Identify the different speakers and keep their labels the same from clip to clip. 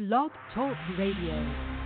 Speaker 1: Blog Talk Radio.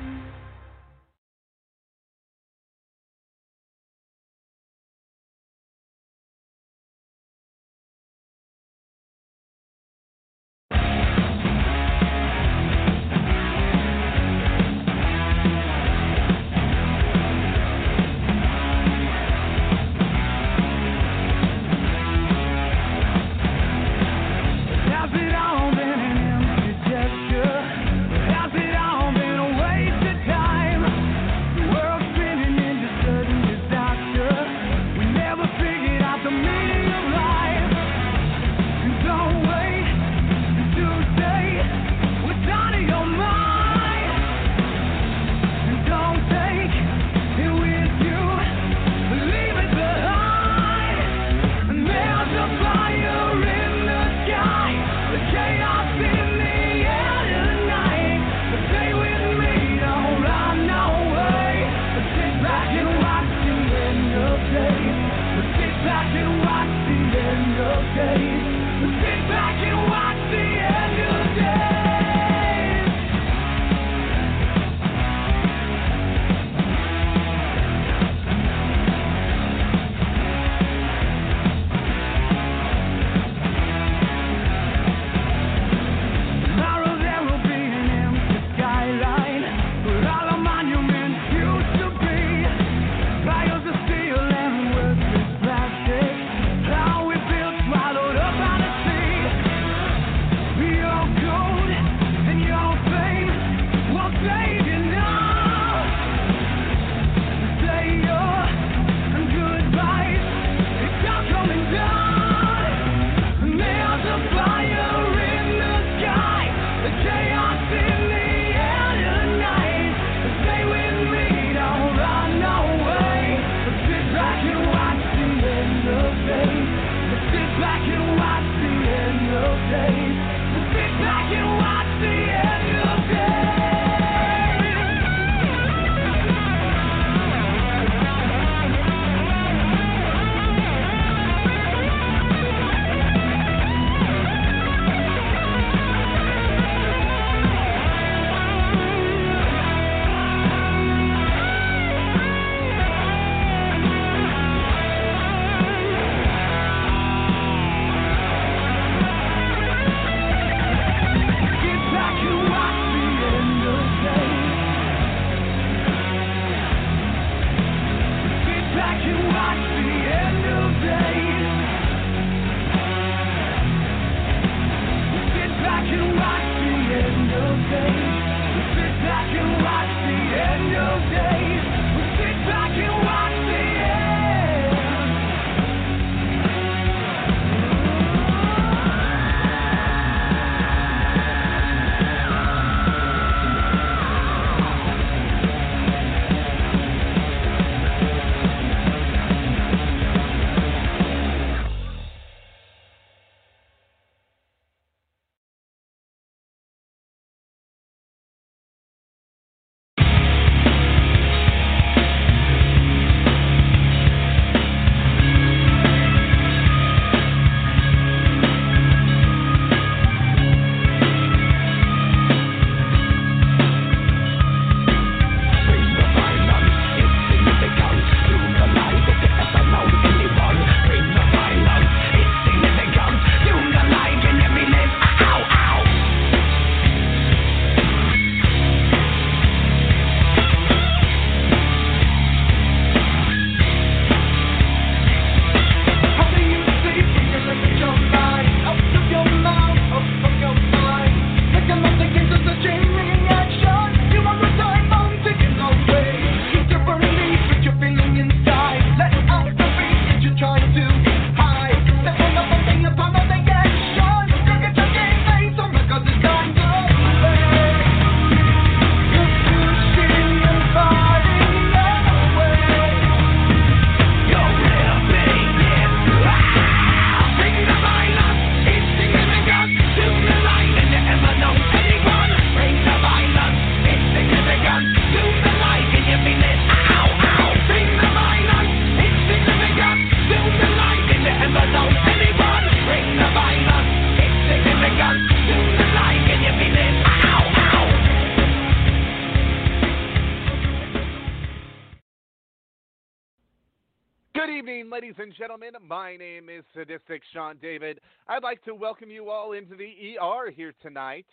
Speaker 2: Evening, ladies and gentlemen. My name is Sadistic Sean David. I'd like to welcome you all into the ER here tonight.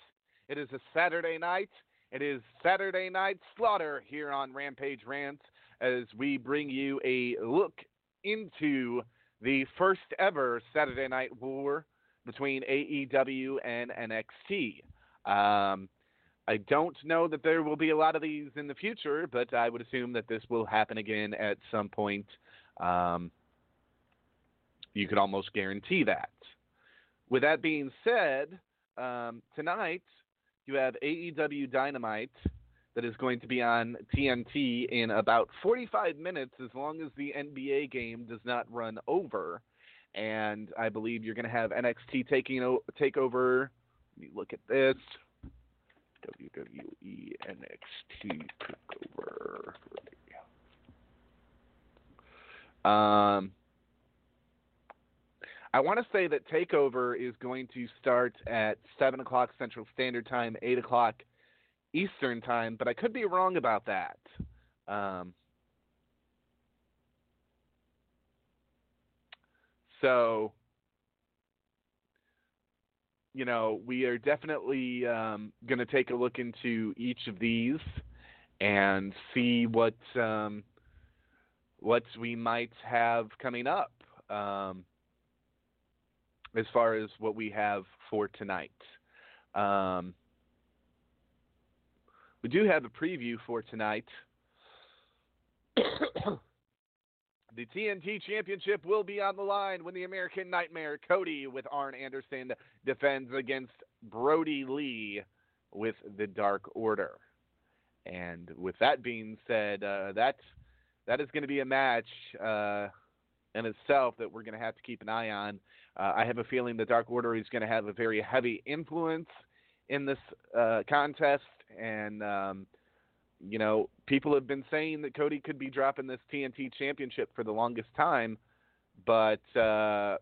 Speaker 2: It is a Saturday night. It is Saturday Night Slaughter here on Rampage Rants as we bring you a look into the first ever Saturday Night War between AEW and NXT. Um, I don't know that there will be a lot of these in the future, but I would assume that this will happen again at some point. Um, you could almost guarantee that. With that being said, um, tonight you have AEW Dynamite that is going to be on TNT in about 45 minutes, as long as the NBA game does not run over. And I believe you're going to have NXT taking take over. Let me look at this. WWE NXT takeover. over. Um, I want to say that Takeover is going to start at 7 o'clock Central Standard Time, 8 o'clock Eastern Time, but I could be wrong about that. Um, so, you know, we are definitely um, going to take a look into each of these and see what um, what we might have coming up. Um, as far as what we have for tonight. Um, we do have a preview for tonight. the TNT Championship will be on the line when the American Nightmare Cody with Arn Anderson defends against Brodie Lee with the Dark Order. And with that being said, uh, that that is going to be a match uh, in itself that we're going to have to keep an eye on. Uh, I have a feeling the Dark Order is going to have a very heavy influence in this uh, contest, and um, you know, people have been saying that Cody could be dropping this TNT Championship for the longest time, but uh,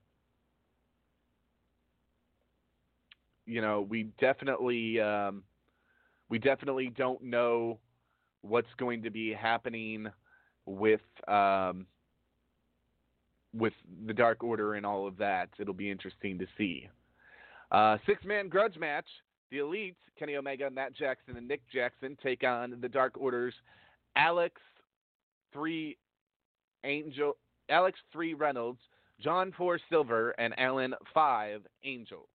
Speaker 2: you know, we definitely um, we definitely don't know what's going to be happening with. Um, with the Dark Order and all of that. It'll be interesting to see. Uh, Six man grudge match. The Elite, Kenny Omega, Matt Jackson, and Nick Jackson take on the Dark Order's Alex Three Angel, Alex Three Reynolds, John Four Silver, and Alan Five Angels.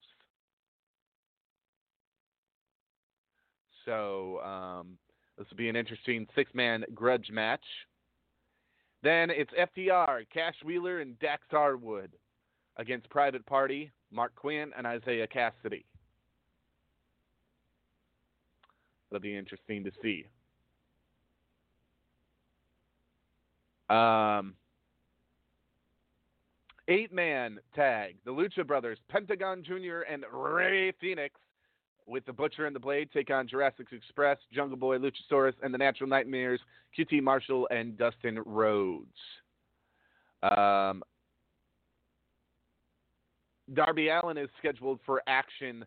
Speaker 2: So um, this will be an interesting six man grudge match. Then it's FTR, Cash Wheeler, and Dax Harwood against Private Party, Marq Quen, and Isiah Kassidy. That'll be interesting to see. Um, eight man tag. The Lucha Brothers, Pentagon Jr., and Rey Fénix with the Butcher and the Blade take on Jurassic Express, Jungle Boy, Luchasaurus, and the Natural Nightmares, QT Marshall, and Dustin Rhodes. Um, Darby Allin is scheduled for action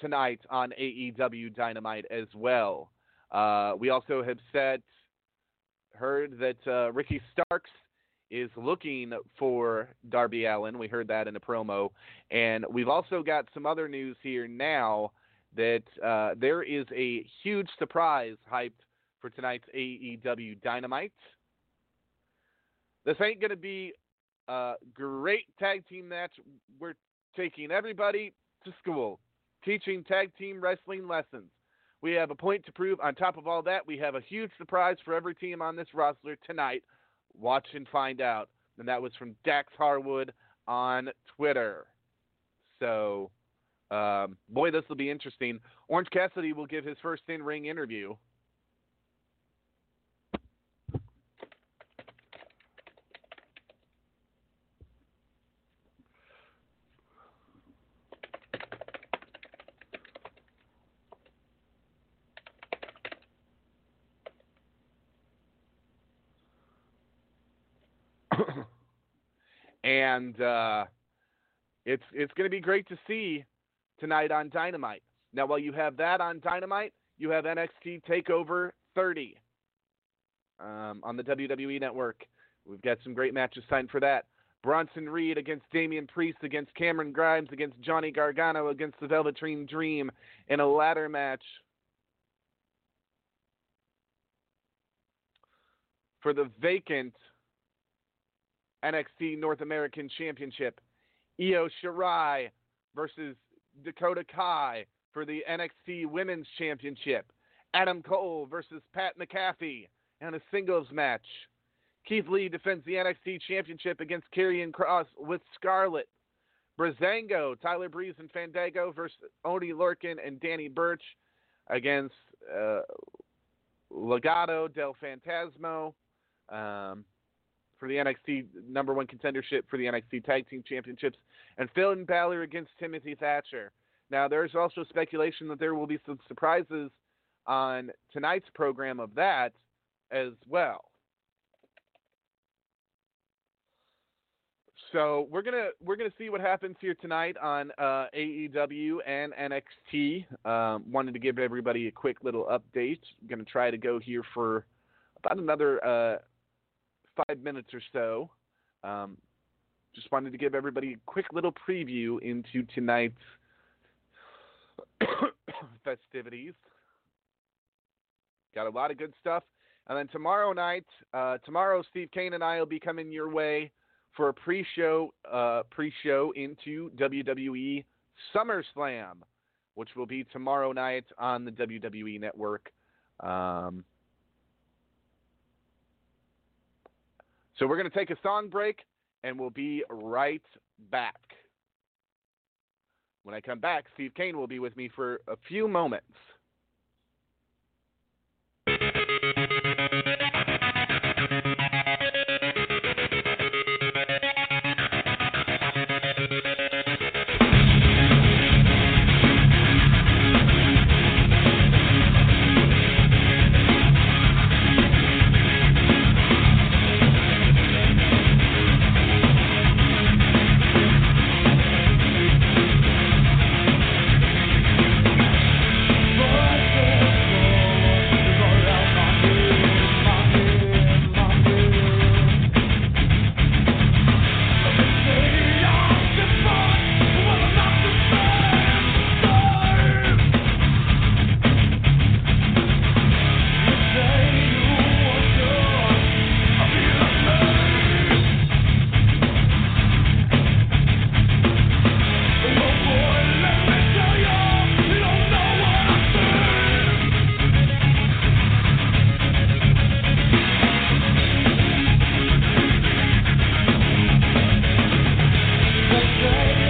Speaker 2: tonight on AEW Dynamite as well. Uh, we also have said, heard that uh, Ricky Starks is looking for Darby Allin. We heard that in a promo. And we've also got some other news here now that uh, there is a huge surprise hyped for tonight's AEW Dynamite. This ain't going to be a great tag team match. We're taking everybody to school, teaching tag team wrestling lessons. We have a point to prove. On top of all that, we have a huge surprise for every team on this roster tonight. Watch and find out. And that was from Dax Harwood on Twitter. So um, boy, this will be interesting. Orange Cassidy will give his first in ring interview. and uh, it's it's going to be great to see tonight on Dynamite. Now, while you have that on Dynamite, you have NXT Takeover 30 um, on the WWE Network we've got some great matches signed for that. Bronson Reed against Damian Priest against Cameron Grimes against Johnny Gargano against the Velveteen Dream in a ladder match. For the vacant NXT North American Championship, Io Shirai versus Dakota Kai for the NXT Women's Championship. Adam Cole versus Pat McAfee in a singles match. Keith Lee defends the NXT Championship against Karrion Kross with Scarlett. Breezango, Tyler Breeze, and Fandango versus Oney Lorcan and Danny Burch against uh, Legado del Fantasma um, for the NXT number one contendership for the NXT Tag Team Championships, and Finn Balor against Timothy Thatcher. Now, there's also speculation that there will be some surprises on tonight's program of that as well. So we're gonna we're gonna see what happens here tonight on uh, AEW and NXT. Um, wanted to give everybody a quick little update. I'm gonna try to go here for about another uh, five minutes or so. Um, just wanted to give everybody a quick little preview into tonight's festivities. Got a lot of good stuff. And then tomorrow night, uh, tomorrow Steve Cain and I will be coming your way for a pre-show uh, pre-show into WWE SummerSlam, which will be tomorrow night on the WWE Network. Um, so we're going to take a song break, and we'll be right back. When I come back, Steve Cain will be with me for a few moments. Right.